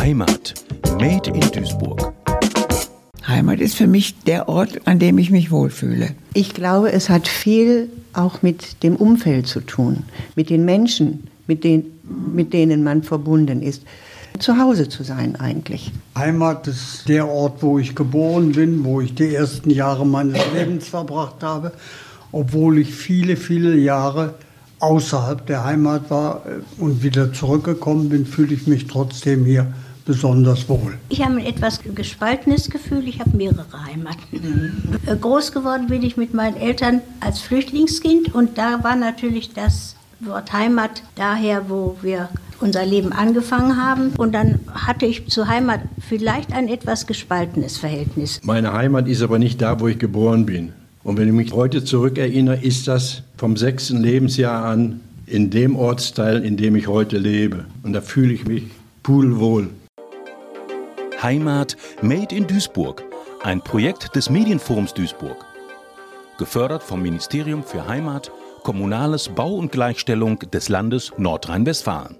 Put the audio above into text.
Heimat. Made in Duisburg. Heimat ist für mich der Ort, an dem ich mich wohlfühle. Ich glaube, es hat viel auch mit dem Umfeld zu tun, mit den Menschen, mit, den, mit denen man verbunden ist. Zu Hause zu sein eigentlich. Heimat ist der Ort, wo ich geboren bin, wo ich die ersten Jahre meines Lebens verbracht habe, obwohl ich viele, viele Jahre außerhalb der Heimat war äh, und wieder zurückgekommen bin, fühle ich mich trotzdem hier besonders wohl. Ich habe ein etwas gespaltenes Gefühl. Ich habe mehrere Heimaten. Mhm. Groß geworden bin ich mit meinen Eltern als Flüchtlingskind und da war natürlich das Wort Heimat daher, wo wir unser Leben angefangen haben. Und dann hatte ich zur Heimat vielleicht ein etwas gespaltenes Verhältnis. Meine Heimat ist aber nicht da, wo ich geboren bin. Und wenn ich mich heute zurückerinnere, ist das vom sechsten Lebensjahr an in dem Ortsteil, in dem ich heute lebe. Und da fühle ich mich pudelwohl. Heimat Made in Duisburg, ein Projekt des Medienforums Duisburg. Gefördert vom Ministerium für Heimat, Kommunales Bau und Gleichstellung des Landes Nordrhein-Westfalen.